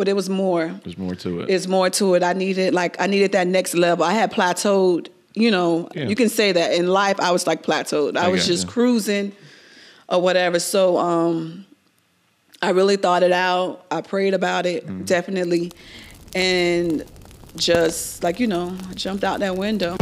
but it was more. There's more to it. It's more to it. I needed like I needed that next level. I had plateaued. You know, Yeah. you can say that in life. I was like plateaued. I, I was just cruising or whatever. So um, I really thought it out. I prayed about it Mm-hmm. definitely, and just like you know, jumped out that window.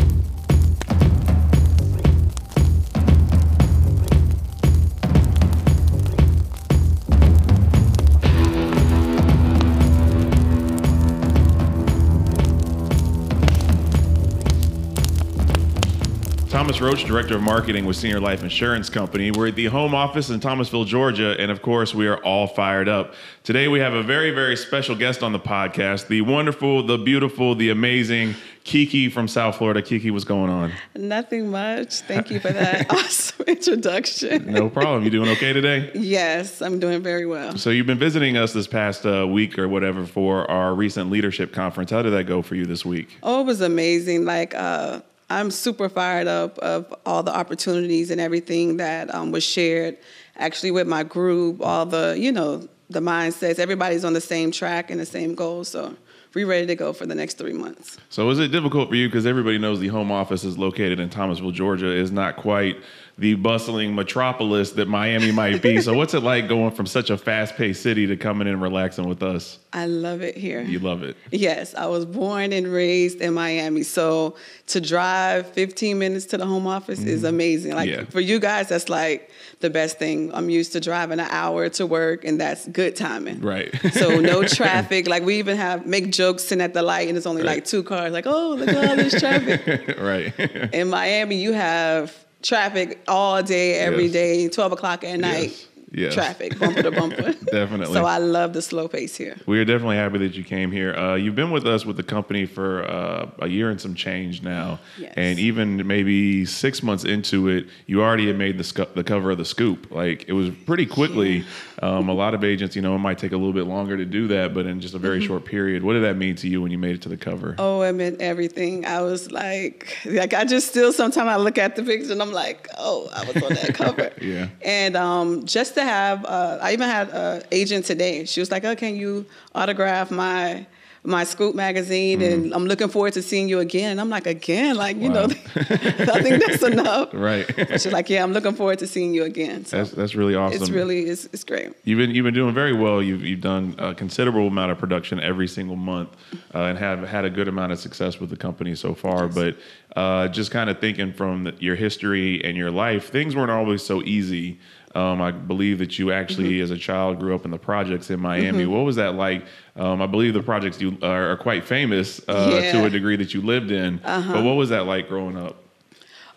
Thomas Roach, Director of Marketing with Senior Life Insurance Company. We're at the home office in Thomasville, Georgia, and of course, we are all fired up. Today, we have a very, very special guest on the podcast the wonderful, the beautiful, the amazing Kiki from South Florida. Kiki, what's going on? Nothing much. Thank you for that awesome introduction. No problem. You doing okay today? Yes, I'm doing very well. So, you've been visiting us this past uh, week or whatever for our recent leadership conference. How did that go for you this week? Oh, it was amazing. Like, uh, I'm super fired up of all the opportunities and everything that um, was shared actually with my group, all the, you know, the mindsets. Everybody's on the same track and the same goal. So we ready to go for the next three months. So is it difficult for you because everybody knows the home office is located in Thomasville, Georgia, is not quite the bustling metropolis that Miami might be. so what's it like going from such a fast-paced city to coming in and relaxing with us? I love it here. You love it. Yes, I was born and raised in Miami. So to drive 15 minutes to the home office is mm-hmm. amazing. Like Yeah. for you guys, that's like the best thing. I'm used to driving an hour to work, and that's good timing. Right. So no traffic. Like we even have make jokes sitting at the light, and it's only Right. like two cars. Like oh, look at all this traffic. right. In Miami, you have traffic all day, every Yes. day, 12 o'clock at night. Yes. Yes. Traffic, bumper to bumper. Definitely. So I love the slow pace here. We are definitely happy that you came here. Uh, you've been with us with the company for uh, a year and some change now, Yes. and even maybe six months into it, you already had made the sc- the cover of the Scoop. Like it was pretty quickly. Um, a lot of agents, you know, it might take a little bit longer to do that, but in just a very short period. What did that mean to you when you made it to the cover? Mm-hmm. Oh, it meant everything. I was like, like I just still sometimes I look at the picture and I'm like, oh, I was on that cover. Yeah. And um, just to have, uh, I even had an agent today. She was like, oh, can you autograph my my Scoop magazine? And I'm looking forward to seeing you again. And I'm like, again, like you know, I think that's enough. Right. She's like, yeah, I'm looking forward to seeing you again. So That's that's really awesome. it's really it's, it's great. You've been you've been doing very well. You've you've done a considerable amount of production every single month, uh, and have had a good amount of success with the company so far. But uh, just kind of thinking from the, your history and your life, things weren't always so easy. Um, I believe that you actually, Mm-hmm. as a child, grew up in the projects in Miami. What was that like? Um, I believe the projects you are, are quite famous uh, to Yeah. Uh-huh. a degree that you lived in. But what was that like growing up?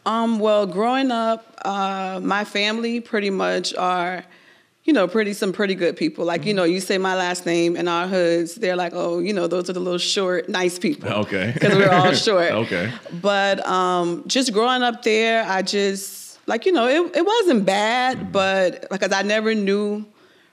Um, well, growing up, uh, my family pretty much are, you know, pretty some pretty good people. Like, you know, you say my last name in our hoods, they're like, oh, you know, those are the little short, nice people. Okay. Because we're all short. Okay. But um, just growing up there, I just like, you know, it, it wasn't bad, but because I never knew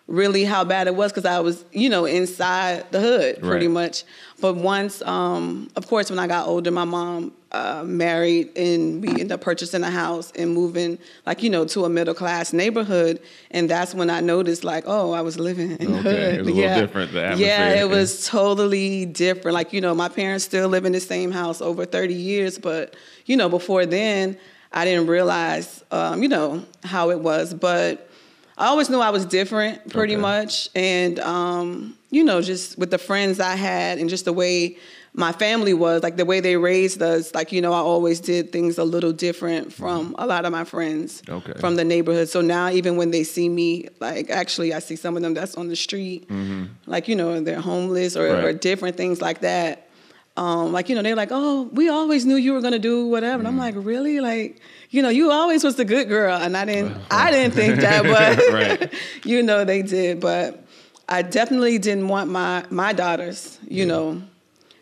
really how bad it was because I was, you know, inside the hood pretty Right. much. But once, um, of course, when I got older, my mom uh, married and we ended up purchasing a house and moving, like, you know, to a middle class neighborhood. And that's when I noticed, like, oh, I was living in the Okay, hood. it was a little different, the atmosphere. Yeah, it was totally different. Like, you know, my parents still live in the same house over 30 years, but, you know, before then, I didn't realize, um, you know, how it was. But I always knew I was different pretty Okay. much. And, um, you know, just with the friends I had and just the way my family was, like the way they raised us, like, you know, I always did things a little different from a lot of my friends Okay. from the neighborhood. So now, even when they see me, like, actually, I see some of them that's on the street, like, you know, they're homeless or, or Mm-hmm. Different things like that. Um, like, you know, they're like, oh, we always knew you were gonna do whatever. And I'm like, really? Like, you know, you always was the good girl. And I didn't I didn't think that, but Right. you know, they did. But I definitely didn't want my my daughters, you know,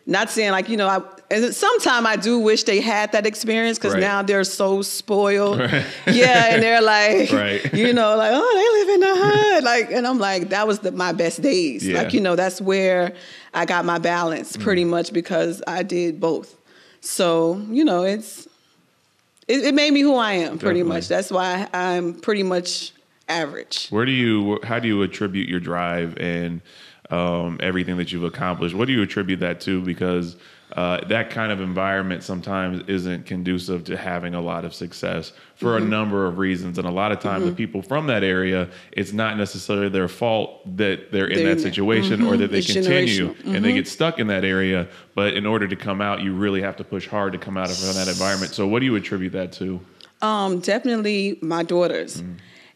not saying like, you know, I and sometimes I do wish they had that experience because Right. now they're so spoiled. Right. Yeah, and they're like, Right. you know, like, oh, they live in the hood. Like, and I'm like, that was the, my best days. Yeah. Like, you know, that's where I got my balance pretty Mm. much because I did both. So, you know, it's it, it made me who I am pretty Definitely. much. That's why I'm pretty much average. Where do you? How do you attribute your drive and um, everything that you've accomplished. What do you attribute that to? Because uh, that kind of environment sometimes isn't conducive to having a lot of success for Mm-hmm. a number of reasons. And a lot of times, the people from that area, it's not necessarily their fault that they're in They're that in it. situation or that they It's continue and they get stuck in that area. But in order to come out, you really have to push hard to come out of that environment. So, what do you attribute that to? Um, definitely my daughters.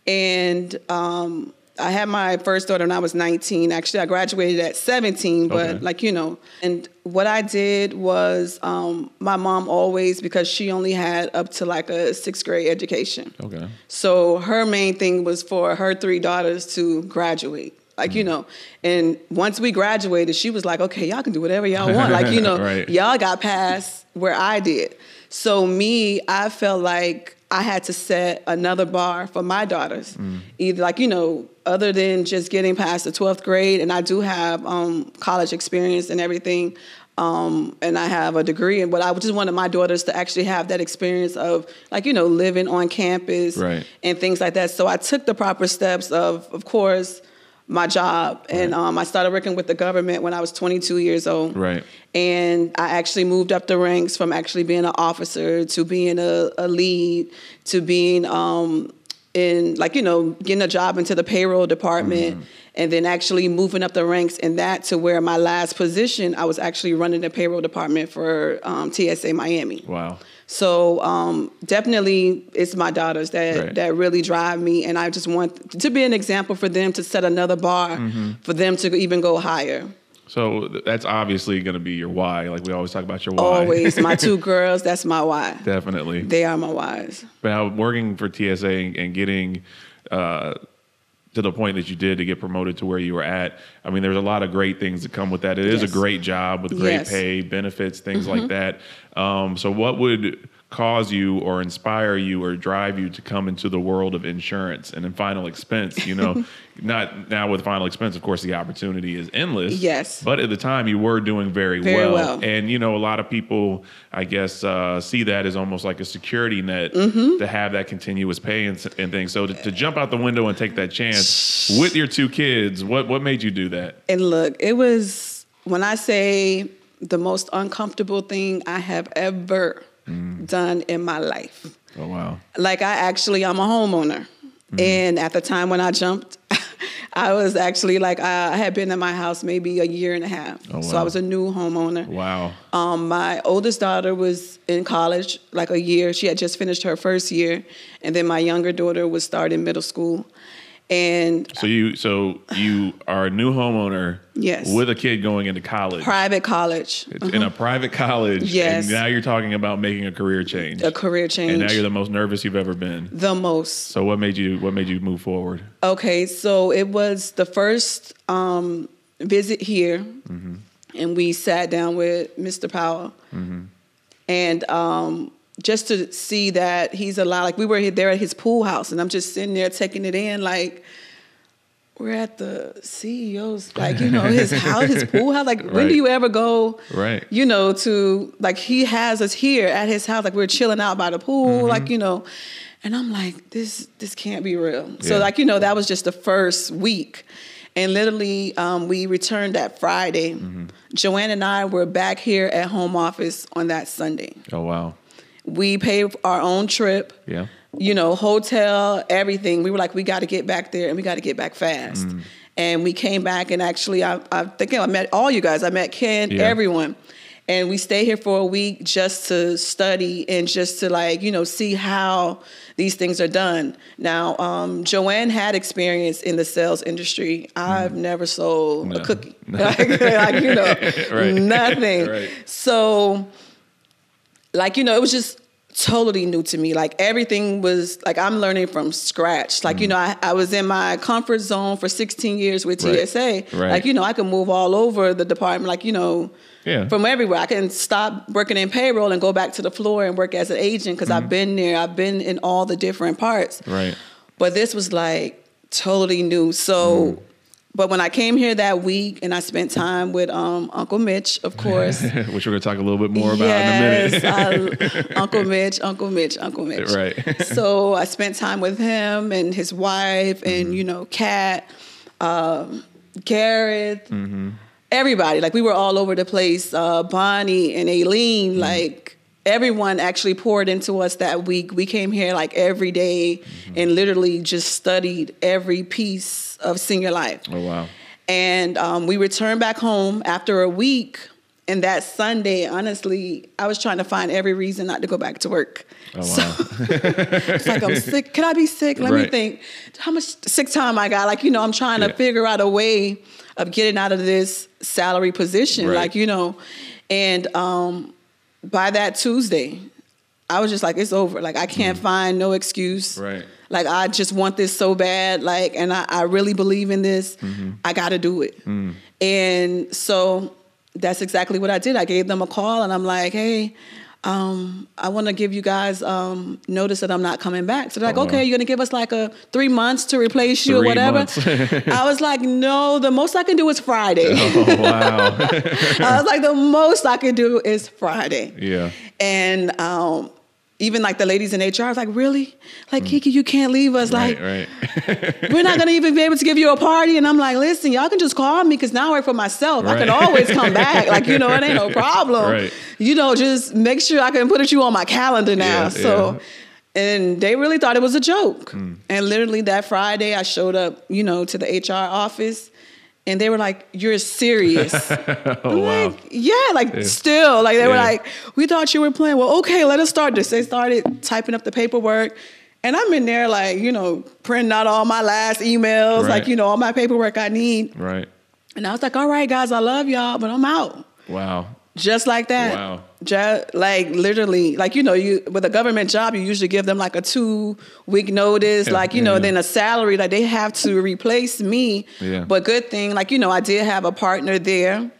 And um, I had my first daughter when I was 19. Actually, I graduated at 17, but Okay. like, you know, and what I did was um, my mom always, because she only had up to like a sixth grade education. Okay. So her main thing was for her three daughters to graduate. Like, you know, and once we graduated, she was like, okay, y'all can do whatever y'all want. Like, you know, Right. y'all got past where I did. So me, I felt like I had to set another bar for my daughters. Either like, you know, other than just getting past the 12th grade, and I do have um, college experience and everything. Um, and I have a degree, and but I just wanted my daughters to actually have that experience of, like you know, living on campus Right. and things like that. So I took the proper steps of, of course, my job, and Right. um, I started working with the government when I was 22 years old. Right. And I actually moved up the ranks from actually being an officer to being a, a lead to being um, in, like, you know, getting a job into the payroll department Mm-hmm. and then actually moving up the ranks in that to where my last position, I was actually running the payroll department for um, TSA Miami. Wow. So um, definitely, it's my daughters that Right. that really drive me, and I just want to be an example for them to set another bar Mm-hmm. for them to even go higher. So that's obviously going to be your why. Like we always talk about your why. Always, my two girls, that's my why. Definitely. They are my whys. But how working for TSA and, and getting uh, to the point that you did to get promoted to where you were at, I mean, there's a lot of great things that come with that. It is Yes. a great job with great Yes. Mm-hmm. pay, benefits, things like that. Um, so, what would cause you or inspire you or drive you to come into the world of insurance and in final expense? You know, not now with final expense, of course, the opportunity is endless. Yes. But at the time, you were doing very, Very well. well. And, you know, a lot of people, I guess, uh, see that as almost like a security net Mm-hmm. to have that continuous pay and, and things. So to, to jump out the window and take that chance with your two kids, what, what made you do that? And look, it was when I say the most uncomfortable thing I have ever Mm. done in my life. Oh, wow. like I actually I'm a homeowner, Mm-hmm. and at the time when I jumped, I was actually like I had been in my house maybe a year and a half, Oh, so. I was a new homeowner. Wow. Um, my oldest daughter was in college, like a year. She had just finished her first year, and then my younger daughter was starting middle school, and So you so you are a new homeowner Yes. with a kid going into college. private college, It's in a private college. Yes. And now you're talking about making a career change. a career change. and now you're the most nervous you've ever been. the most. So what made you what made you move forward? Okay, so it was the first um, visit here, and we sat down with Mr. Powell, and um, just to see that he's allowed. Like we were there at his pool house, and I'm just sitting there taking it in, like we're at the CEO's, like you know, his house, his pool house. Like when do you ever go? Right. You know, to like he has us here at his house, like we're chilling out by the pool, like you know. And I'm like, this this can't be real. So like you know, that was just the first week, and literally um, we returned that Friday. Joanne and I were back here at home office on that Sunday. Oh wow. We paid our own trip. Yeah. You know, hotel, everything. We were like, we got to get back there, and we got to get back fast. Mm. And we came back, and actually, I, I think I met all you guys. I met Ken, Yeah. everyone, and we stayed here for a week just to study and just to like, you know, see how these things are done. Now, um, Joanne had experience in the sales industry. I've never sold Mm. No. a cookie, like, like, you know, Right. nothing. Right. So like you know it was just totally new to me. Like everything was like i'm learning from scratch. Like you mm-hmm. know I, I was in my comfort zone for 16 years with tsa Right. like you know i can move all over the department like you know Yeah. from everywhere. I can stop working in payroll and go back to the floor and work as an agent because i've mm-hmm. been there. I've been in all the different parts. Right. but this was like totally new. So, mm. But when I came here that week and I spent time with um, Uncle Mitch, of course. Which we're gonna talk a little bit more about yes, in a minute. I, Uncle Mitch, Uncle Mitch, Uncle Mitch. Right. so I spent time with him and his wife Mm-hmm. and you know Kat. Um, Gareth, everybody. Like we were all over the place. Uh, Bonnie and Aileen, like everyone actually poured into us that week. We came here like every day and literally just studied every piece of senior life. Oh wow. And um, we returned back home after a week. And that Sunday, honestly, I was trying to find every reason not to go back to work. Oh wow. So it's like I'm sick. Can I be sick? Let me think. How much sick time I got? Like you know, I'm trying Yeah. to figure out a way of getting out of this salary position. Right. Like you know, and um, by that Tuesday, I was just like, it's over. Like I can't find no excuse. Mm. Right. Like I just want this so bad. Like, and I, I really believe in this. Mm-hmm. I got to do it. Mm. And so that's exactly what I did. I gave them a call and I'm like, hey, um, I want to give you guys um, notice that I'm not coming back. So they're like, Oh, okay, you're gonna give us like a three months to replace you or whatever. I was like, no, the most I can do is Friday. Oh wow. I was like, the most I can do is Friday. yeah. And um, even like the ladies in HR, I was like, really? Like, Kiki, you can't leave us. Like, Mm. Right. Right. we're not gonna even be able to give you a party. And I'm like, listen, y'all can just call me because now I work for myself. I can always come back. Like, you know, it ain't no problem. Right. You know, just make sure I can put it you on my calendar now. Yeah, so yeah. and they really thought it was a joke. Hmm. And literally that Friday I showed up, you know, to the HR office and they were like, You're serious. Oh wow. like, yeah, like still, like they were like, we thought you were playing. Well, okay, let us start this. They started typing up the paperwork, and I'm in there like, you know, printing out all my last emails, Right. like you know, all my paperwork I need. Right. And I was like, all right, guys, I love y'all, but I'm out. Wow. Just like that. Wow. Just like literally, like you know, you with a government job, you usually give them like a two week notice, Yeah, like you yeah, know, yeah. then a salary. Like they have to replace me. Yeah. But good thing, like you know, I did have a partner there,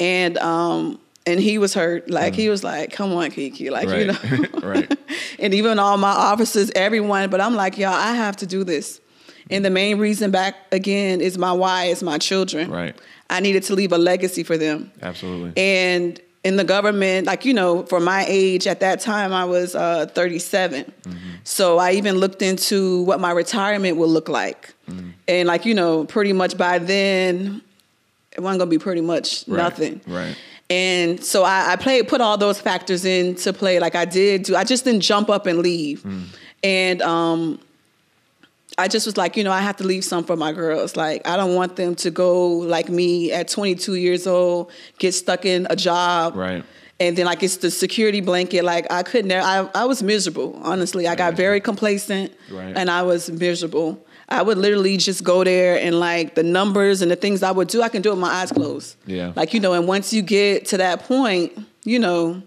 and um, and he was hurt. Like he was like, "Come on, Kiki," like you Right. know, Right. and even all my officers, everyone. But I'm like, y'all, I have to do this. And the main reason back again is my why is my children. Right. I needed to leave a legacy for them. Absolutely. And in the government, like, you know, for my age at that time, I was uh, 37. Mm-hmm. So I even looked into what my retirement would look like. Mm-hmm. And, like, you know, pretty much by then, it wasn't going to be pretty much Right, nothing. right. And so I, I played, put all those factors into play. Like I did do, I just didn't jump up and leave. Mm. And um, I just was like, you know, I have to leave some for my girls. Like, I don't want them to go like me at 22 years old, get stuck in a job. Right. And then like it's the security blanket. Like I couldn't. I I was miserable. Honestly, I got very complacent, Right. and I was miserable. I would literally just go there and like the numbers and the things I would do, I can do it with my eyes closed. Yeah. Like you know, and once you get to that point, you know,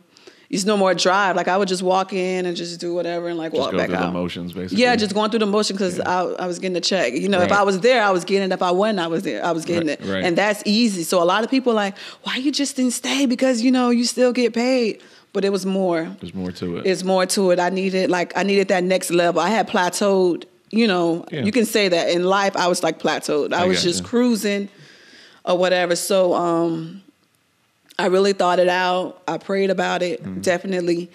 there's no more drive. Like I would just walk in and just do whatever and like Just walk go back through out. the motions, basically. Yeah, just going through the motion because I, I was getting the check. You know, if I was there, I was getting it. If I wasn't, I was there. I was getting Right, it. right. And that's easy. So a lot of people are like, why you just didn't stay? Because you know you still get paid. But it was more. There's more to it. It's more to it. I needed like I needed that next level. I had plateaued. You know, Yeah. you can say that in life. I was like plateaued. I, I was just cruising or whatever. So um, I really thought it out. I prayed about it Mm-hmm. definitely,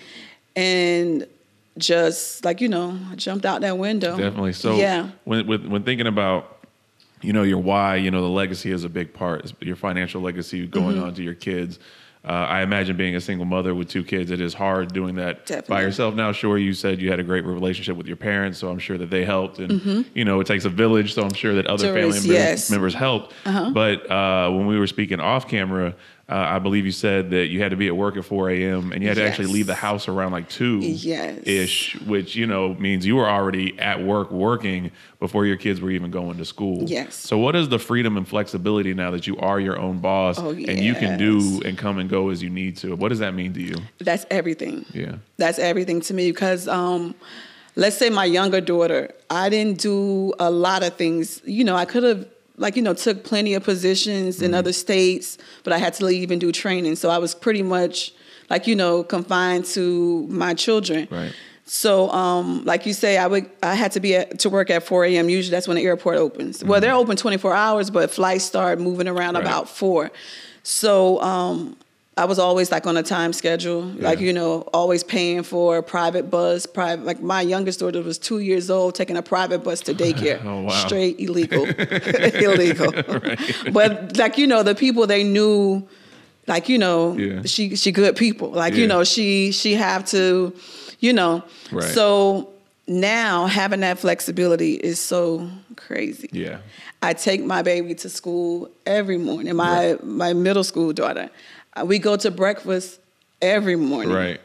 and just like you know, I jumped out that window. Definitely. So yeah, when when when thinking about you know your why, you know the legacy is a big part. It's your financial legacy going Mm-hmm. on to your kids. Uh, I imagine being a single mother with two kids, it is hard doing that by yourself. Now, sure, you said you had a great relationship with your parents, so I'm sure that they helped, and you know it takes a village, so I'm sure that other family members, yes. members helped. But uh, when we were speaking off camera, uh, I believe you said that you had to be at work at 4 a.m. and you had to actually leave the house around like two Yes. ish, which you know means you were already at work working before your kids were even going to school. Yes. So what is the freedom and flexibility now that you are your own boss Oh, and you can do and come and go as you need to? What does that mean to you? that's everything. Yeah. That's everything to me because um, let's say my younger daughter, I didn't do a lot of things. You know, I could have like you know took plenty of positions Mm-hmm. in other states, but I had to leave and do training. So I was pretty much like you know confined to my children. Right. So, um, like you say, I would I had to be at, to work at 4 a.m. Usually, that's when the airport opens. Well, they're open 24 hours, but flights start moving around Mm-hmm. Right. about four. So, um, I was always like on a time schedule, like you know, always paying for a private bus. Private, like my youngest daughter was two years old, taking a private bus to daycare. Oh, wow. Straight illegal, illegal. But like you know, the people they knew, like you know, Yeah. she she good people. Like Yeah. you know, she she have to, you know. Right. So now having that flexibility is so crazy. Yeah. I take my baby to school every morning. My my middle school daughter, we go to breakfast every morning. Right.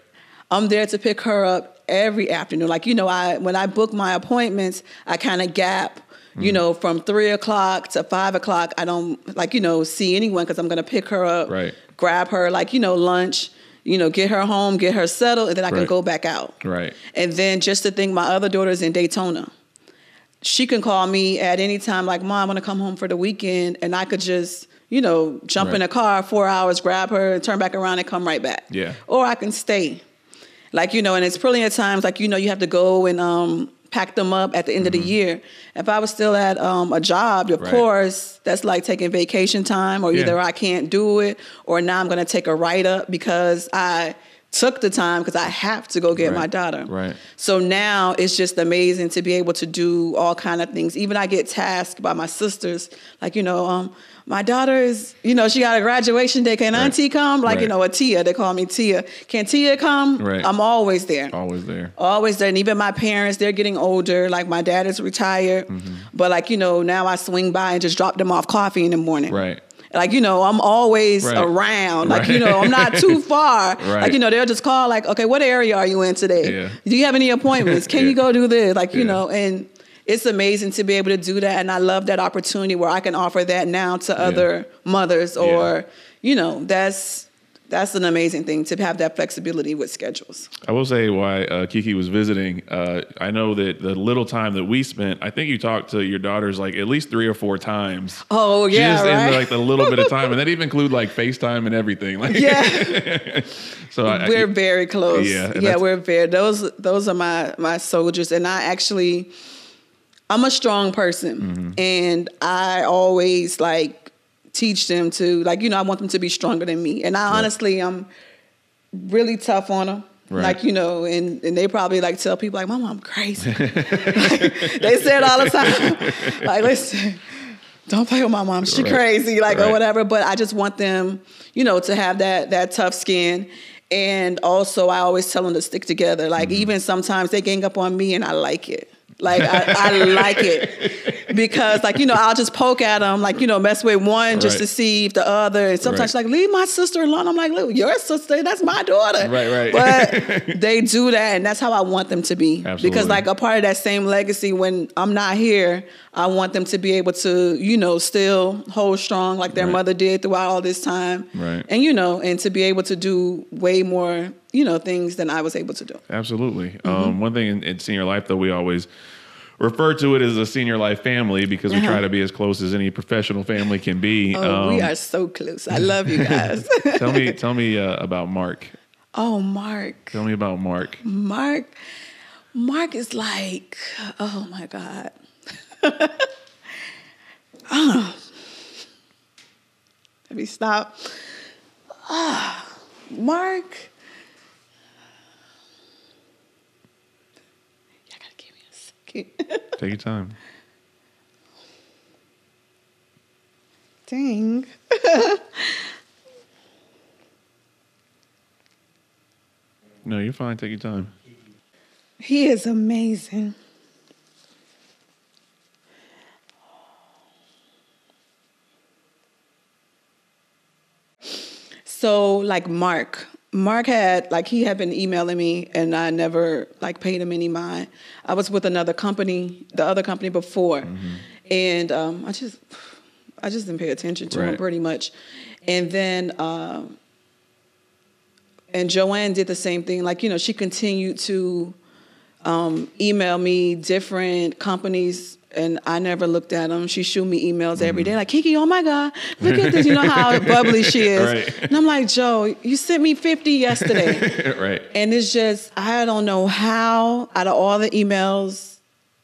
I'm there to pick her up every afternoon. Like you know, I when I book my appointments, I kind of gap. Mm. You know, from three o'clock to five o'clock, I don't like you know see anyone because I'm gonna pick her up, Right. grab her like you know lunch, you know get her home, get her settled, and then I can go back out. Right. And then just to think, my other daughter's in Daytona. She can call me at any time, like, Mom, I want to come home for the weekend. And I could just, you know, jump in a car, four hours, grab her, turn back around, and come right back. Yeah. Or I can stay. Like, you know, and it's of times, like, you know, you have to go and um, pack them up at the end of the year. If I was still at um, a job, of Mm-hmm. Right. course, that's like taking vacation time, or Yeah. either I can't do it, or now I'm going to take a write up because I took the time because I have to go get Right. my daughter. Right. So now it's just amazing to be able to do all kind of things. Even I get tasked by my sisters, like you know, um, my daughter is, you know, she got a graduation day. Can Right. Auntie come? Like you know, a Tia. They call me Tia. Can Tia come? Right. I'm always there. Always there. Always there. And even my parents, they're getting older. Like my dad is retired, Mm-hmm. but like you know, now I swing by and just drop them off coffee in the morning. Right. Like you know, I'm always Right. around. Like Right. you know, I'm not too far. Right. Like you know, they'll just call. Like, okay, what area are you in today? Yeah. Do you have any appointments? Can Yeah. you go do this? Like you Yeah. know, and it's amazing to be able to do that. And I love that opportunity where I can offer that now to other mothers, or you know, that's that's an amazing thing to have that flexibility with schedules. I will say why uh, Kiki was visiting. Uh, I know that the little time that we spent, I think you talked to your daughters like at least three or four times. Oh yeah, just right. in like the little bit of time, and that even include like FaceTime and everything. Like, yeah. so I, we're very close. Yeah, Yeah, we're very those those are my my soldiers and I actually I'm a strong person Mm-hmm. and I always like teach them to like you know I want them to be stronger than me and I honestly I'm really tough on them. Right. Like you know, and, and they probably like tell people like, "My mom crazy." they say it all the time. like, listen, don't play with my mom. She Right. crazy, like Right. or whatever. But I just want them, you know, to have that that tough skin. And also, I always tell them to stick together. Like Mm-hmm. even sometimes they gang up on me, and I like it. Like I, I like it because, like you know, I'll just poke at them, like you know, mess with one just Right. to see if the other. And sometimes Right. like, leave my sister alone. I'm like, look, your sister, that's my daughter. Right, right. But they do that, and that's how I want them to be. Absolutely. Because like a part of that same legacy, when I'm not here, I want them to be able to, you know, still hold strong like their Right. mother did throughout all this time. Right. And you know, and to be able to do way more, you know, things than I was able to do. Absolutely. Mm-hmm. Um, one thing in, in senior life, though, we always refer to it as a senior life family because we try Uh-huh. to be as close as any professional family can be. Oh, we Um, are so close. I love you guys. tell me, tell me uh, about Mark. oh, Mark. Tell me about Mark. Mark. Mark is like, oh my God. Ah. Let me stop. Ah, Mark. Y'all gotta give me a second. Take your time. Dang. No, you're fine. Take your time. He is amazing. So like Mark, Mark had like he had been emailing me and I never like paid him any mind. I was with another company, the other company before, and um, I just I just didn't pay attention to him pretty much. And then um, and Joanne did the same thing. Like you know, she continued to um, email me different companies, and I never looked at them. She shoot me emails every day, like Kiki, oh my God, look at this. You know how bubbly she is. Right. And I'm like, Joe, you sent me 50 yesterday. right. and it's just, I don't know how, out of all the emails,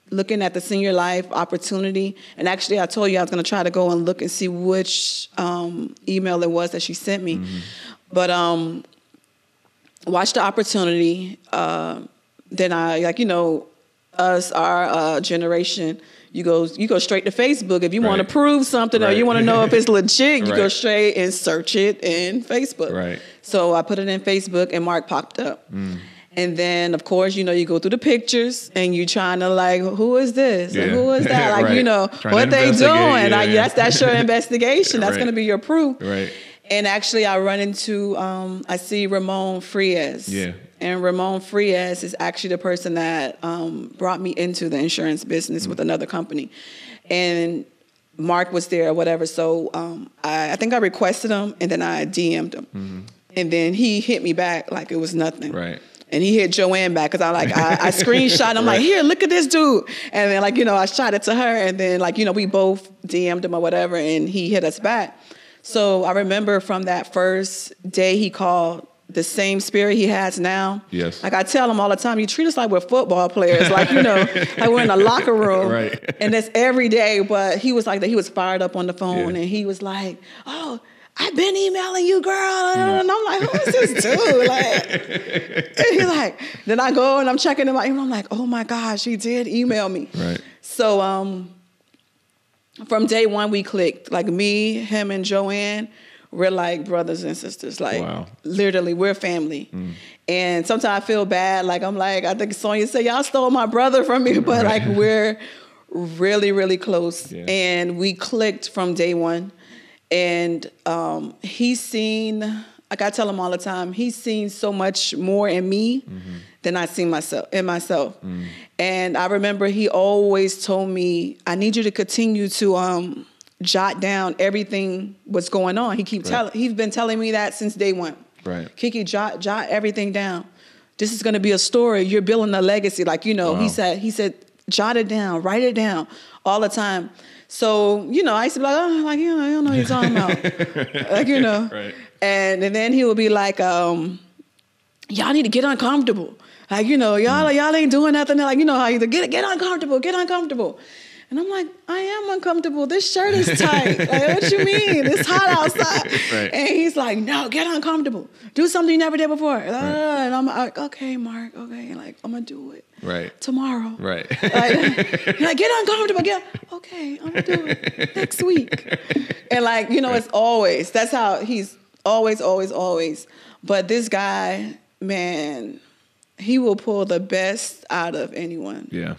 looking at the senior life opportunity, and actually, I told you I was going to try to go and look and see which um, email it was that she sent me. But um, watch the opportunity. Uh, then I like you know us our uh, generation. You go you go straight to Facebook if you want to prove something or you want to know if it's legit. You go straight and search it in Facebook. Right. So I put it in Facebook and Mark popped up. Mm. And then of course, you know, you go through the pictures and you're trying to like, who is this? Yeah. who is that? Like, Right. you know, Trying what they doing? yeah, like, that's that's your investigation. That's Right. gonna be your proof. Right. And actually I run into um, I see Ramon Frias. Yeah. And Ramon Frias is actually the person that um, brought me into the insurance business with another company. And Mark was there or whatever. So um, I, I think I requested him and then I DM'd him. And then he hit me back like it was nothing. Right. And he hit Joanne back because I like I, I screenshot. I'm like, here, look at this dude. And then like you know, I shot it to her, and then like you know, we both DM'd him or whatever, and he hit us back. So I remember from that first day he called, the same spirit he has now. Yes. Like I tell him all the time, you treat us like we're football players, like you know, like we're in a locker room, Right. And that's every day. But he was like that. He was fired up on the phone, Yeah. and he was like, oh. I've been emailing you, girl. And I'm like, who is this dude? Like, and he's like, then I go and I'm checking him out. And I'm like, oh my gosh, he did email me. Right. So um, from day one, we clicked. Like me, him, and Joanne, we're like brothers and sisters. Like Wow. literally, we're family. And sometimes I feel bad. Like I'm like, I think Sonya said, y'all stole my brother from me, but Right. like we're really, really close. Yeah. And we clicked from day one. And um, he's seen, like I tell him all the time, he's seen so much more in me than I see myself in myself. And I remember he always told me, I need you to continue to um, jot down everything what's going on. He keep Right. telling he's been telling me that since day one. Right. Kiki, jot jot everything down. This is gonna be a story. You're building a legacy. Like, you know, Wow. he said, he said, jot it down, write it down all the time. So, you know, I used to be like, oh, like, you know, I don't know what you're talking about. like, you know. Right. And, and then he would be like, um, y'all need to get uncomfortable. Like, you know, y'all y'all ain't doing nothing. Like, you know how you get get uncomfortable, get uncomfortable. And I'm like, I am uncomfortable. This shirt is tight. like, what you mean? It's hot outside. Right. And he's like, no, get uncomfortable. Do something you never did before. And I'm like, okay, Mark, okay, like I'm gonna do it Right. tomorrow. Right. Like, like, get uncomfortable. Get okay. I'm gonna do it next week. And like you know, it's always that's how he's always, always, always. But this guy, man, he will pull the best out of anyone yeah.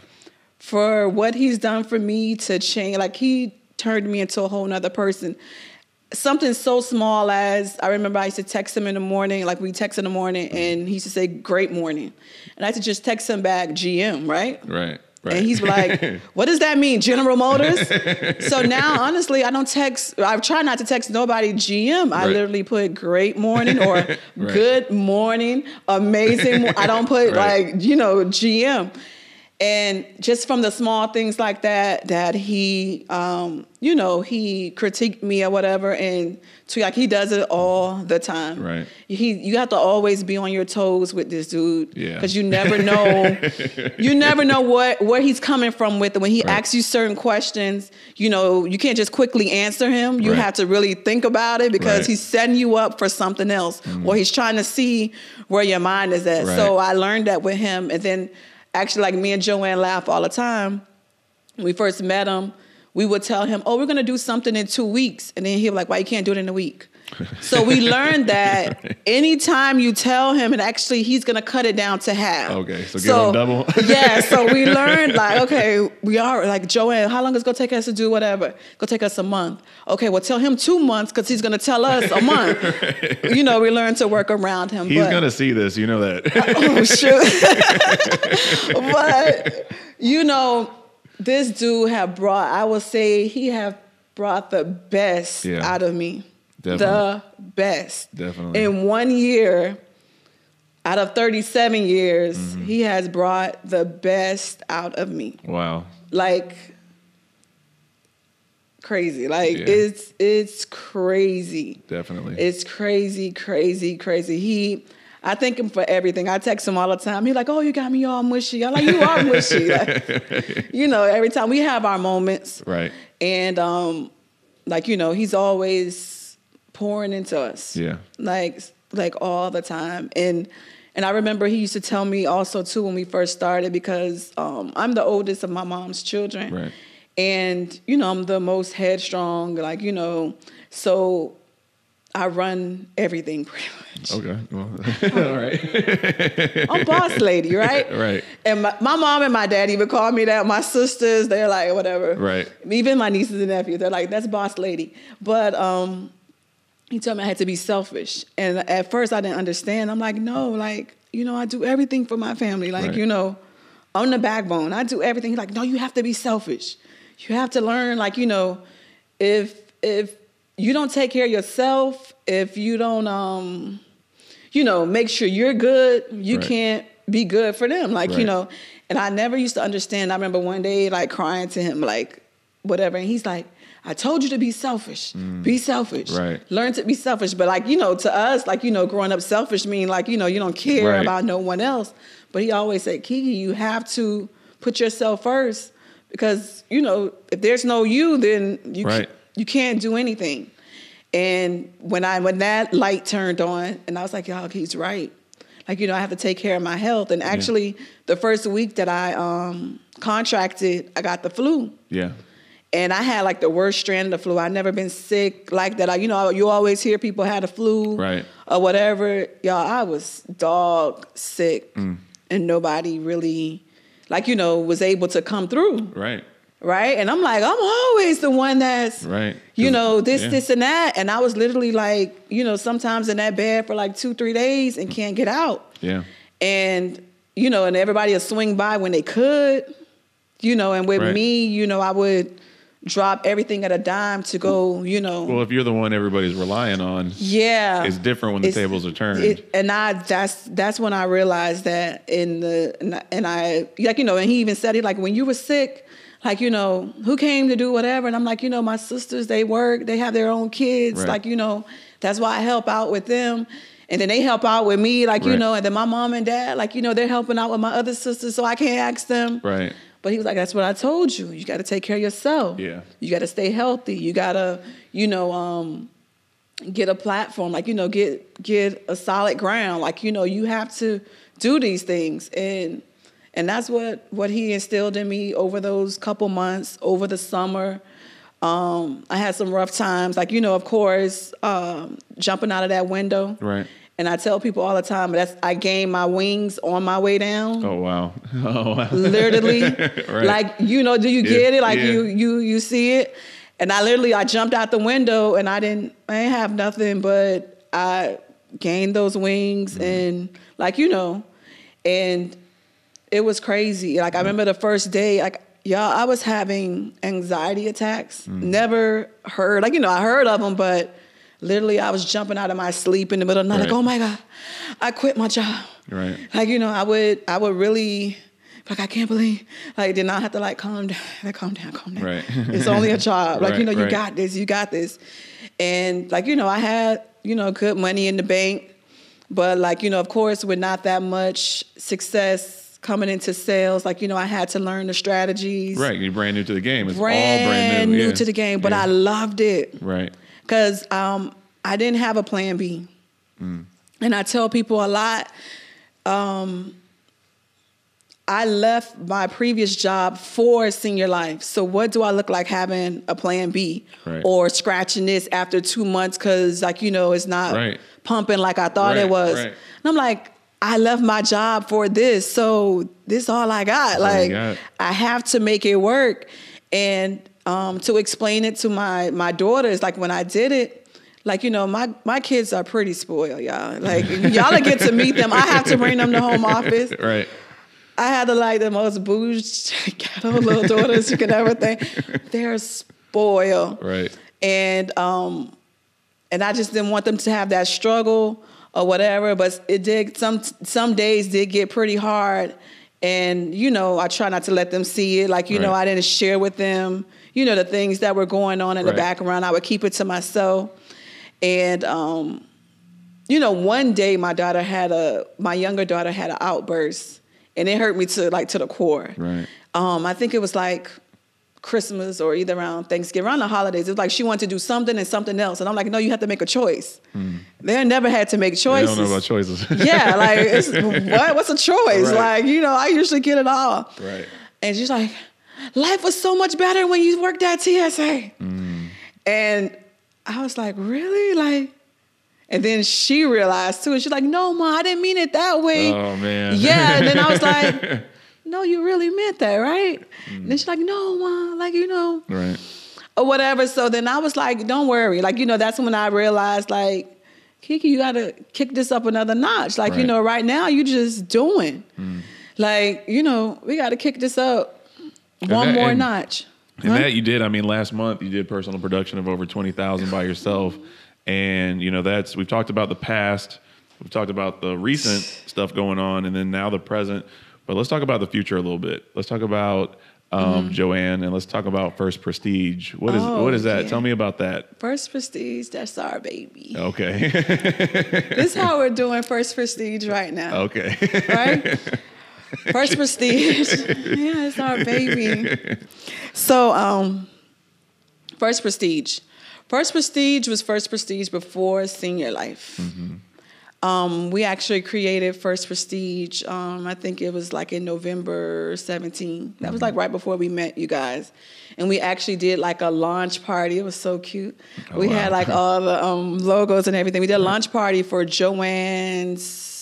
For what he's done for me to change. Like he turned me into a whole nother person. Something so small as I remember I used to text him in the morning, like we text in the morning, mm-hmm. and he used to say "Great morning," and I used to just text him back "GM," right? Right. Right. And he's like, "What does that mean, General Motors?" so now, honestly, I don't text. I try not to text nobody GM. I Right. literally put "Great morning" or "Good morning," "Amazing." mo-" I don't put Right. like you know GM. And just from the small things like that, that he, um, you know, he critiqued me or whatever, and to like he does it all the time. Right. He, you have to always be on your toes with this dude, Yeah. because you never know, you never know what where he's coming from with it. When he Right. asks you certain questions, you know, you can't just quickly answer him. You Right. have to really think about it because Right. he's setting you up for something else, or he's trying to see where your mind is at. So I learned that with him, and then actually, like me and Joanne laugh all the time. When we first met him, we would tell him, "Oh, we're gonna do something in two weeks," and then he'd be like, "Why you can't do it in a week?" So we learned that anytime you tell him, and actually he's gonna cut it down to half. Okay, so give him double. yeah, so we learned like, okay, we are like Joanne. How long is it gonna take us to do whatever? Go take us a month. Okay, well tell him two months because he's gonna tell us a month. You know, we learned to work around him. He's but, gonna see this. You know that. oh shoot. but you know, this dude have brought. I would say he have brought the best Yeah. out of me. Definitely. The best. Definitely. In one year, out of 37 years, Mm-hmm. he has brought the best out of me. wow. Like crazy. Like Yeah. it's it's crazy. Definitely. It's crazy, crazy, crazy. He, I thank him for everything. I text him all the time. He's like, "Oh, you got me all mushy." I'm like, "You are mushy." Like, you know, every time we have our moments, right. and um, like you know, he's always pouring into us. Yeah. Like like all the time. And and I remember he used to tell me also too when we first started because um, I'm the oldest of my mom's children. Right. And you know, I'm the most headstrong, like, you know, so I run everything pretty much. Okay. Well, all right. I'm boss lady, right? Right. And my, my mom and my dad even call me that. My sisters, they're like, whatever. Right. Even my nieces and nephews, they're like, that's boss lady. But um, he told me I had to be selfish. And at first I didn't understand. I'm like, no, like, you know, I do everything for my family. Like, Right. you know, I'm the backbone. I do everything. He's like, no, you have to be selfish. You have to learn, like, you know, if if you don't take care of yourself, if you don't um, you know, make sure you're good, you Right. can't be good for them. Like, Right. you know, and I never used to understand. I remember one day like crying to him, like, whatever. And he's like, I told you to be selfish. Be selfish. Mm. Right. Learn to be selfish. But like, you know, to us, like, you know, growing up selfish mean like, you know, you don't care Right. about no one else. But he always said, Kiki, you have to put yourself first because, you know, if there's no you, then you Right. ca- you can't do anything. And when I when that light turned on, and I was like, y'all, he's right. Like, you know, I have to take care of my health. And actually, the first week that I um, contracted, I got the flu. Yeah. And I had like the worst strand of the flu. I'd never been sick like that. I, you know, you always hear people had a flu Right. or whatever. Y'all, I was dog sick, Mm. and nobody really, like, you know, was able to come through Right. right? And I'm like, I'm always the one that's, Right. you know, this, Yeah. this, and that. And I was literally like, you know, sometimes in that bed for like two, three days and can't get out. Yeah. And, you know, and everybody would swing by when they could, you know, and with Right. me, you know, I would drop everything at a dime to go, you know. Well, if you're the one everybody's relying on, yeah. it's different when the tables are turned. it- and I that's that's when I realized that in the and I- and I like you know and he even said it like when you were sick like you know who came to do whatever and I'm like you know my sisters they work they have their own kids Right. like you know that's why I help out with them and then they help out with me like you know and then my mom and dad like you know they're helping out with my other sisters so I can't ask them right. But he was like, "That's what I told you. You got to take care of yourself. Yeah. You got to stay healthy. You got to, you know, um, get a platform. Like, you know, get get a solid ground. Like, you know, you have to do these things, and and that's what what he instilled in me over those couple months, over the summer. Um, I had some rough times, like you know, of course, um, jumping out of that window. Right. And I tell people all the time, that's I gained my wings on my way down Oh wow. Oh wow. literally Right. like you know do you Yeah, get it like yeah. you you you see it and i literally i jumped out the window and i didn't i didn't have nothing but i gained those wings Mm-hmm. and like you know and it was crazy like i remember the first day like y'all i was having anxiety attacks Mm-hmm. never heard like you know i heard of them but literally i was jumping out of my sleep in the middle of the night like oh my god i quit my job Right. like you know i would i would really like i can't believe like did not have to like calm down like calm down calm down Right. it's only a job like you know you right. got this you got this and like you know i had you know good money in the bank but like you know of course with not that much success coming into sales like you know i had to learn the strategies Right. You're brand new to the game. It's brand, all brand new. new yeah. to the game but Yeah. i loved it Right. Because um, I didn't have a plan B. Mm. And I tell people a lot. Um, I left my previous job for senior life. So what do I look like having a plan B Right. or scratching this after two months because like you know it's not Right. pumping like I thought Right, it was. And I'm like, I left my job for this, so this all I got. you like got. I have to make it work. And um, to explain it to my my daughters, like when I did it, like you know, my my kids are pretty spoiled, y'all. Like y'all get to meet them. I have to bring them to home office. Right. I had to like the most bouged ghetto little daughters you could ever think. They're spoiled Right. and um and I just didn't want them to have that struggle or whatever. But it did some some days did get pretty hard, and you know I try not to let them see it. Like you know I didn't share with them, you know the things that were going on in Right. the background. I would keep it to myself, and um, you know one day my daughter had a my younger daughter had an outburst, and it hurt me to like to the core. Right. Um, I think it was like Christmas or either around Thanksgiving, around the holidays. It's like she wanted to do something and something else. And I'm like, no, you have to make a choice. They never had to make I choices. don't know about choices. yeah, like it's, what? What's a choice? Right. Like you know, I usually get it all. right. And she's like, life was so much better when you worked at TSA. Mm. And I was like, really? Like, and then she realized too, and she's like, no, ma, I didn't mean it that way. Oh man. Yeah. And then I was like, no, you really meant that, right? And then she's like, no, ma, like, you know, right. or whatever. So then I was like, don't worry. Like, you know, that's when I realized, like, Kiki, you gotta kick this up another notch. Like, you know, right now you just doing. Mm. Like, you know, we gotta kick this up one that- more and- notch. And Huh? that you did. I mean, last month you did personal production of over twenty thousand by yourself, and you know that's we've talked about the past, we've talked about the recent stuff going on, and then now the present. But let's talk about the future a little bit. Let's talk about um, Joanne, and let's talk about First Prestige. What is Mm-hmm. Oh, what is that? yeah. Tell me about that. First Prestige, that's our baby. Okay. this is how we're doing First Prestige right now. okay. right? First Prestige. yeah, it's our baby. So, um, First Prestige. First Prestige was First Prestige before Senior Life. Um, we actually created First Prestige. Um, I think it was like in November 17. That was like right before we met you guys. And we actually did like a launch party. It was so cute. Oh, we wow. had like all the um, logos and everything. We did a launch party for Joanne's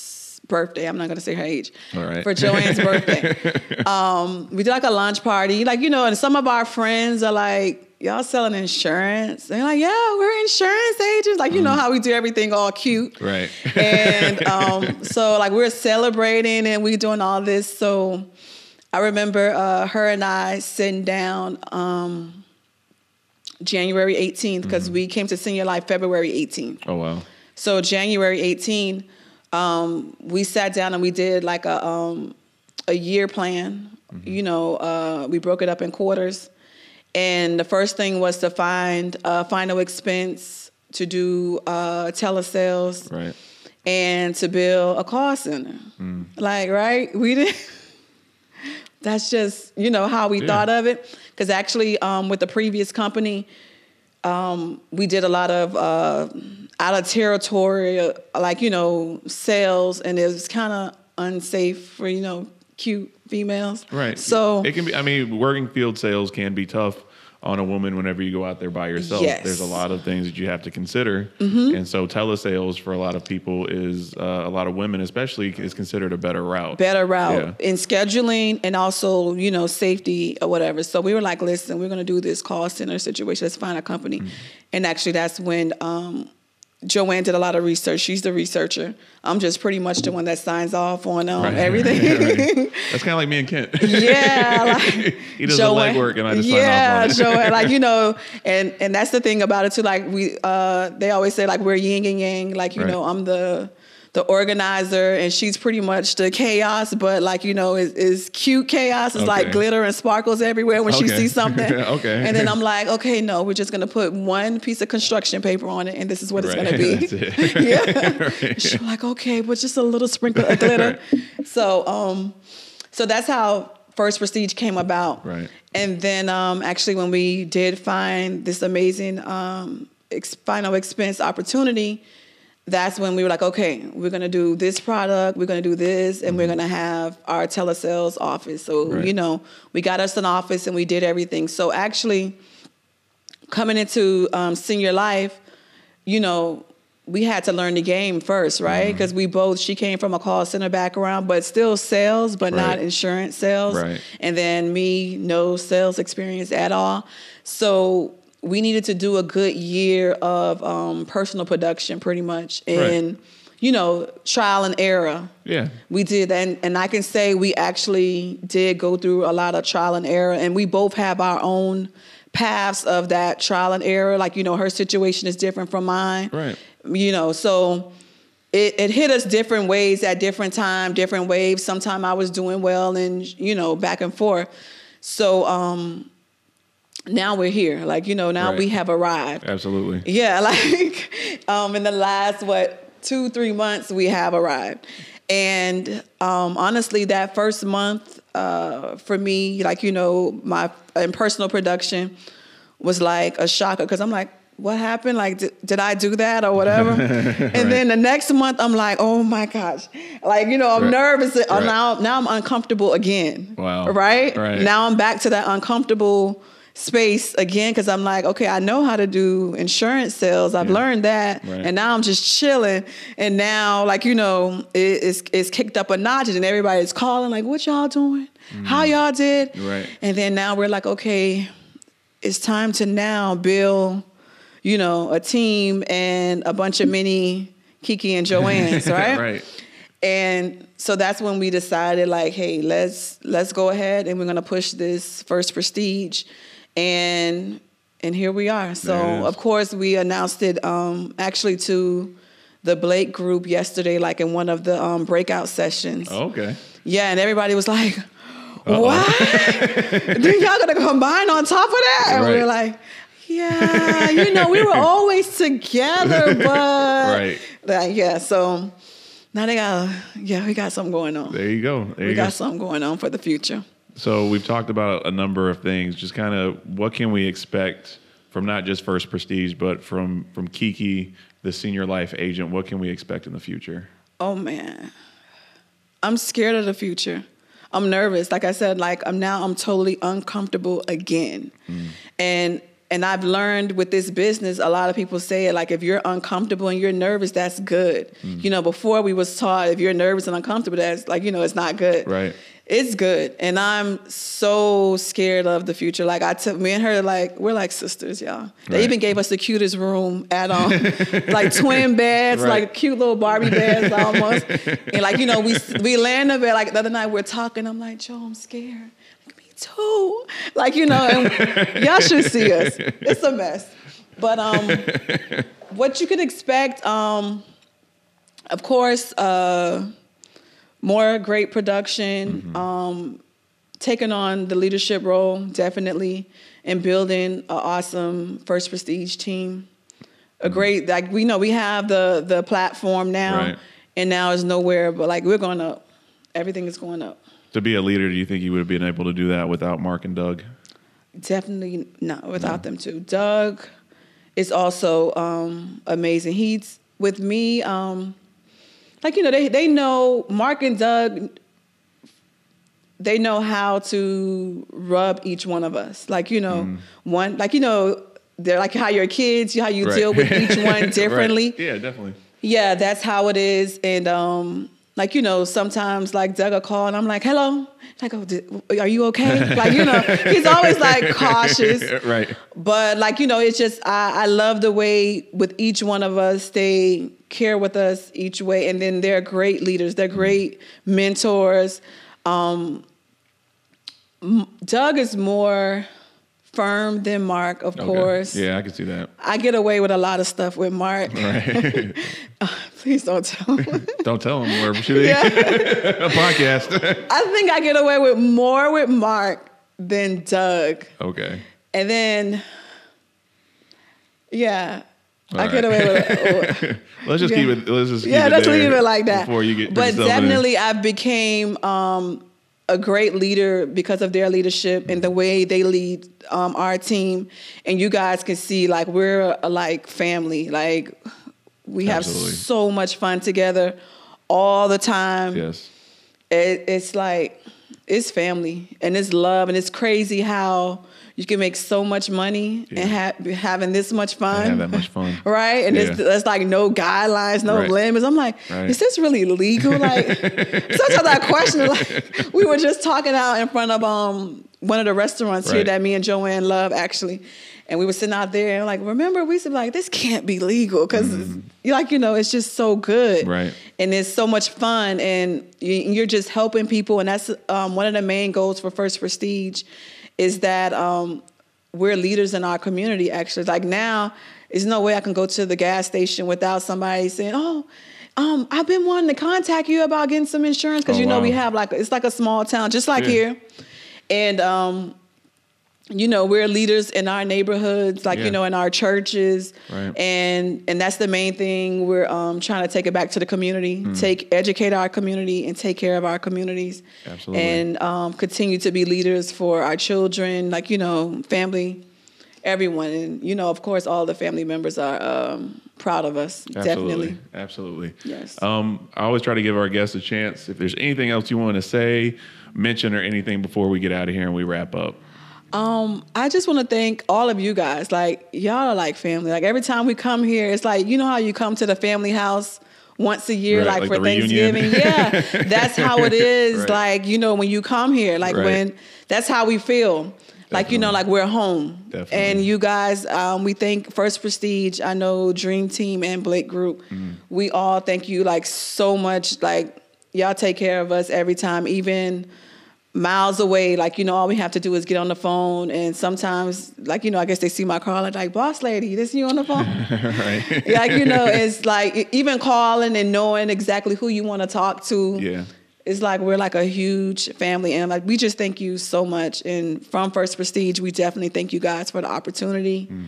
birthday. I'm not going to say her age. All right. For Joanne's birthday. Um, we did like a lunch party. Like, you know, and some of our friends are like, y'all selling insurance? They're like, yeah, we're insurance agents. Like, you know how we do everything all cute. Right. And um, so, like, we're celebrating and we're doing all this. So, I remember uh, her and I sitting down um, January 18th because we came to Senior Life February 18th. oh wow. So January 18, um, we sat down and we did like a um, a year plan. You know, uh, we broke it up in quarters, and the first thing was to find a final expense to do uh, telesales Right. and to build a call center. Like, right? We didn't. That's just you know how we Yeah. thought of it. Because actually, um, with the previous company, um, we did a lot of uh, out of territory, uh, like you know, sales, and it was kind of unsafe for you know cute females. Right. So it can be. I mean, working field sales can be tough on a woman whenever you go out there by yourself. Yes. Mm-hmm. There's a lot of things that you have to consider, Hmm. and so telesales for a lot of people is uh, a lot of women, especially, is considered a better route. better route Yeah. in scheduling and also you know safety or whatever so we were like listen we're going to do this call center situation let's find a company Mm-hmm. and actually that's when um, joanne did a lot of research she's the researcher i'm just pretty much the one that signs off on um, Right. everything Right. That's kind of like me and Kent. yeah like he does the Joanne- legwork, and I just yeah, sign off on it. Joanne, like you know, and and that's the thing about it too. Like we, uh, they always say like we're yin and yang. Like you know, I'm the the organizer, and she's pretty much the chaos. But like you know, is is cute chaos. It's Okay. like glitter and sparkles everywhere when she sees something. Okay. And then I'm like, okay, no, we're just gonna put one piece of construction paper on it, and this is what it's gonna be. It. yeah. Right. She's like, okay, but just a little sprinkle of glitter. So, um, so that's how First Prestige came about. Right. And then, um, actually, when we did find this amazing um, ex- final expense opportunity, that's when we were like, okay, we're gonna do this product, we're gonna do this, and we're gonna have our telesales office. So, Right. you know, we got us an office and we did everything. So, actually, coming into um, senior life, you know, we had to learn the game first, right? Mm-hmm. Because we both, she came from a call center background, but still sales, but not insurance sales. Right. And then me, no sales experience at all. So we needed to do a good year of um, personal production pretty much and, you know, trial and error. Yeah. We did, and and I can say we actually did go through a lot of trial and error, and we both have our own paths of that trial and error. Like you know, her situation is different from mine. Right. You know, so it, it hit us different ways at different time, different waves. Sometime I was doing well, and you know, back and forth. So um, now we're here. Like you know, now Right. we have arrived. Absolutely. Yeah, like um, in the last what two three months we have arrived, and um, honestly, that first month uh, for me, like you know, my in personal production was like a shocker because I'm like, what happened? Like, did, did I do that or whatever? and right. then the next month, I'm like, oh my gosh, like you know, I'm right. nervous. Uh, right. Now, now I'm uncomfortable again. Wow. Right. Right. Now I'm back to that uncomfortable space again because I'm like, okay, I know how to do insurance sales. I've yeah. learned that, right. and now I'm just chilling. And now, like you know, it, it's it's kicked up a notch, and everybody's calling like, "What y'all doing? Mm. How y'all did?" Right. And then now we're like, okay, it's time to now build, you know, a team and a bunch of mini Kiki and Joanne's, right? right. And so that's when we decided, like, hey, let's let's go ahead and we're gonna push this first prestige and and here we are. So of course we announced it um, actually to the Blake group yesterday, like in one of the um, breakout sessions. Oh, okay. Yeah, and everybody was like, "What? then y'all gonna combine on top of that?" And right. we were like, "Yeah, you know, we were always together, but right, like, yeah." So now they got, yeah, we got something going on. There you go. There we you got go. something going on for the future. So we've talked about a number of things. Just kind of what can we expect from not just First Prestige, but from from Kiki, the senior life agent. What can we expect in the future? Oh man, I'm scared of the future. I'm nervous. Like I said, like I'm now I'm totally uncomfortable again, mm. and and I've learned with this business, a lot of people say it like if you're uncomfortable and you're nervous, that's good. Mm. You know, before we was taught if you're nervous and uncomfortable, that's like you know it's not good. Right. It's good, and I'm so scared of the future. Like I took me and her, like we're like sisters, y'all. They even gave us the cutest room at all. like twin beds, right. like cute little Barbie beds almost. and like you know, we we lay in the bed. Like the other night, we're talking. I'm like, Joe, I'm scared. Like, me too. Like you know, and y'all should see us. It's a mess. But um, what you could expect, um, of course. Uh, more great production, mm-hmm. um, taking on the leadership role, definitely, and building an awesome first prestige team. A mm-hmm. great like we know we have the the platform now, right. and now it's nowhere but like we're going up. Everything is going up. To be a leader, do you think you would have been able to do that without Mark and Doug? Definitely not without no. them too. Doug is also um, amazing. He's with me. Um, like you know they they know Mark and Doug they know how to rub each one of us. Like you know mm. one like you know they're like how your kids how you right. deal with each one differently. right. Yeah, definitely. Yeah, that's how it is, and um, like you know sometimes like Doug will call and I'm like hello. Like oh are you okay? Like you know he's always like cautious. Right. But like you know it's just I, I love the way with each one of us they care with us each way. And then they're great leaders. They're great mentors. Um, Doug is more firm than Mark, of okay. course. Yeah, I can see that. I get away with a lot of stuff with Mark. Right. uh, please don't tell him. don't tell him where should? Yeah. a podcast. I think I get away with more with Mark than Doug. Okay. And then, yeah. All I right. get away with. it. let's just yeah. keep it. Let's just yeah. let's leave it like that. Before you get. But definitely, I became um, a great leader because of their leadership and the way they lead um, our team. And you guys can see like we're a, like family. Like we have so much fun together all the time. Yes. It, it's like it's family and it's love and it's crazy how you can make so much money yeah. and have having this much fun. Have that much fun. right? And yeah. it's, it's like no guidelines, no right. limits. I'm like, right. is this really legal? Like sometimes I question like we were just talking out in front of um one of the restaurants right. here that me and Joanne love actually. And we were sitting out there and like, remember, we said like, this can't be legal because mm. like, you know, it's just so good. Right. And it's so much fun and you're just helping people. And that's um, one of the main goals for First Prestige is that um, we're leaders in our community. Actually, like now, there's no way I can go to the gas station without somebody saying, "Oh." Um, I've been wanting to contact you about getting some insurance because oh, you know wow. we have like it's like a small town, just like yeah. here, and um, you know we're leaders in our neighborhoods like Yeah. you know in our churches Right. and and that's the main thing we're um, trying to take it back to the community Mm. take educate our community and take care of our communities Absolutely. and um, continue to be leaders for our children like you know family everyone and you know of course all the family members are um, proud of us Absolutely. definitely Absolutely. Yes. Um, I always try to give our guests a chance. If there's anything else you want to say, mention, or anything before we get out of here and we wrap up. Um, I just want to thank all of you guys. Like y'all are like family. Like every time we come here, it's like you know how you come to the family house once a year, Right, like, like for reunion. Thanksgiving. yeah, that's how it is. Right. Like you know when you come here, like Right. when that's how we feel. Like you know, like we're home. Definitely. And you guys, um, we thank First Prestige. I know Dream Team and Blake Group. Mm-hmm. We all thank you like so much. Like y'all take care of us every time, even miles away. Like, you know, all we have to do is get on the phone. And sometimes, like, you know, I guess they see my car, like, like boss lady, this you on the phone? right. like, you know, it's like even calling and knowing exactly who you want to talk to. Yeah. It's like we're like a huge family. And like, we just thank you so much. And from First Prestige, we definitely thank you guys for the opportunity. Mm.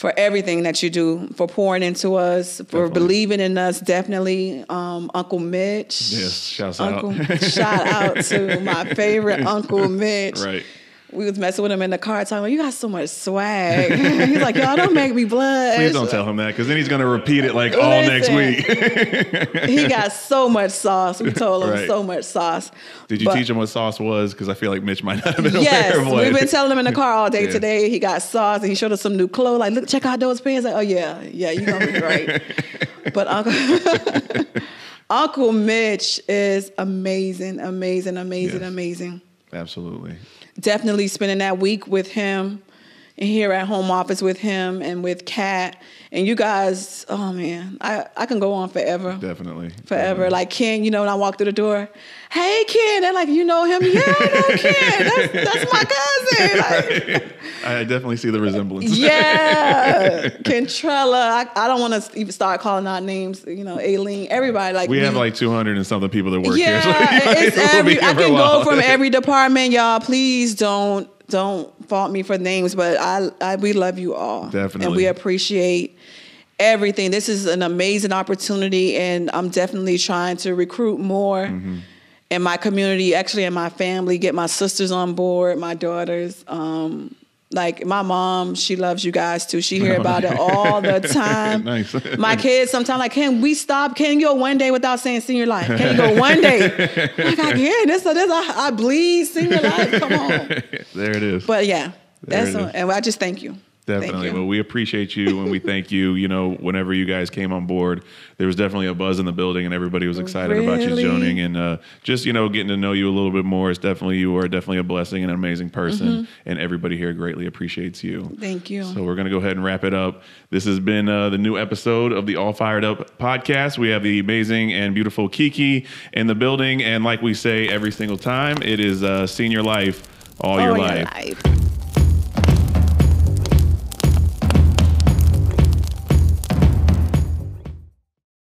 For everything that you do, for pouring into us, for Definitely. believing in us, definitely. Um, Uncle Mitch. Yes. Shouts out. Shout out to my favorite Uncle Mitch. Right. We was messing with him in the car, talking about you got so much swag. He's like, y'all don't make me blush. Please don't tell him that because then he's going to repeat it like all next week. He got so much sauce. We told him Right. so much sauce. Did you But- teach him what sauce was? Because I feel like Mitch might not have been Yes, aware of what. we've been telling him in the car all day Yeah. today. He got sauce and he showed us some new clothes. Like, look, check out those pants. Like, oh yeah, yeah, you gonna be great. but Uncle Uncle Mitch is amazing, amazing, amazing, Yes. amazing. Absolutely. Definitely spending that week with him and here at home office with him and with Kat. And you guys, oh man, I, I can go on forever. Definitely. Forever. Like Ken, you know, when I walk through the door, hey Ken, they're like, you know him? Yeah, I know Ken. That's, that's my cousin. Like, I definitely see the resemblance. yeah. Kentrella. I, I don't want to even start calling out names, you know, Aileen, everybody. Like We have like 200 and something people that work yeah, here. So it's as well be every. I can go from every department, y'all. Please don't don't fault me for names, but I, I we love you all, and we appreciate everything. This is an amazing opportunity, and I'm definitely trying to recruit more. Mm-hmm. In my community, actually in my family, get my sisters on board, my daughters. Um, like my mom, she loves you guys too. She hear about it all the time. Nice. My kids sometimes like, can we stop? Can you go one day without saying senior life? Can you go one day? Like I can't. This, this, I, I bleed senior life. Come on. there it is. But yeah, There that's is. and I just thank you. Definitely. Well, we appreciate you and we thank you. You know, whenever you guys came on board, there was definitely a buzz in the building and everybody was excited about you Really? joining and uh, just, you know, getting to know you a little bit more. It's definitely, you are definitely a blessing and an amazing person. Mm-hmm. And everybody here greatly appreciates you. Thank you. So we're going to go ahead and wrap it up. This has been uh, the new episode of the All Fired Up podcast. We have the amazing and beautiful Kiki in the building. And like we say every single time, it is uh, senior life all your All life. life.